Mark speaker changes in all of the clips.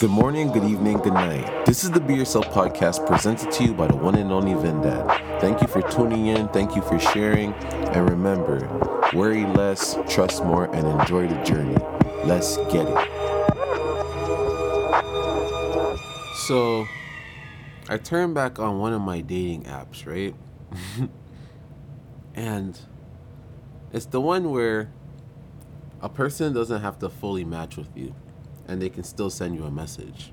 Speaker 1: Good morning, good evening, good night. This is the Be Yourself podcast presented to you by the one and only Vindad. Thank you for tuning in, thank you for sharing, and remember worry less, trust more, and enjoy the journey. Let's get it. So, I turned back on one of my dating apps, right? and it's the one where a person doesn't have to fully match with you and they can still send you a message.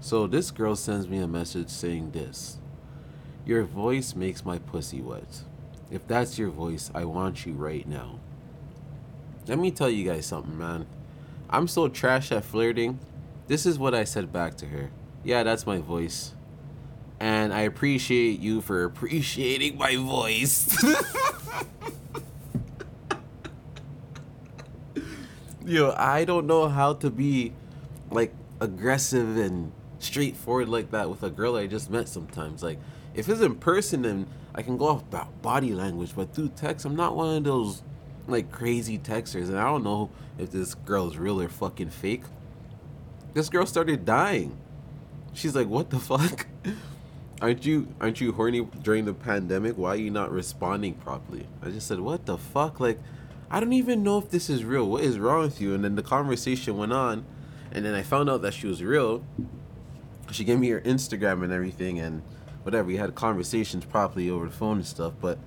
Speaker 1: So this girl sends me a message saying this Your voice makes my pussy wet. If that's your voice, I want you right now. Let me tell you guys something, man. I'm so trash at flirting. This is what I said back to her. Yeah, that's my voice. And I appreciate you for appreciating my voice. Yo, I don't know how to be like aggressive and straightforward like that with a girl I just met sometimes. Like, if it's in person, then I can go off about body language, but through text, I'm not one of those like crazy texters. And I don't know if this girl is real or fucking fake. This girl started dying. She's like, "What the fuck? aren't you aren't you horny during the pandemic? Why are you not responding properly?" I just said, "What the fuck?" Like I don't even know if this is real. What is wrong with you? And then the conversation went on, and then I found out that she was real. She gave me her Instagram and everything, and whatever. We had conversations properly over the phone and stuff. But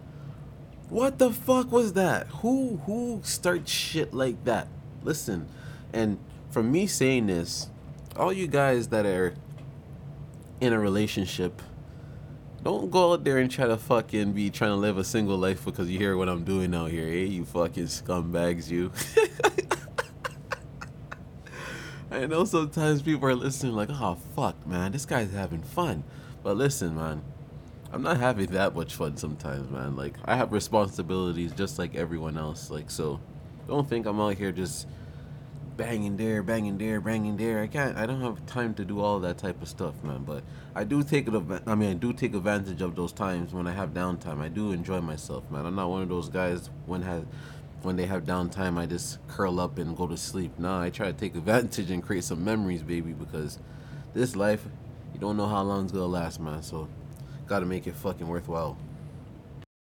Speaker 1: what the fuck was that? Who who starts shit like that? Listen, and from me saying this, all you guys that are in a relationship don't go out there and try to fucking be trying to live a single life because you hear what I'm doing out here, eh? You fucking scumbags, you. I know sometimes people are listening like, oh fuck, man, this guy's having fun. But listen, man, I'm not having that much fun sometimes, man. Like I have responsibilities just like everyone else. Like so, don't think I'm out here just banging there, banging there, banging there. I can't. I don't have time to do all that type of stuff, man. But I do take it. I mean, I do take advantage of those times when I have downtime. I do enjoy myself, man. I'm not one of those guys when has when they have downtime. I just curl up and go to sleep. Nah, I try to take advantage and create some memories, baby, because this life, you don't know how long it's gonna last, man. So, gotta make it fucking worthwhile.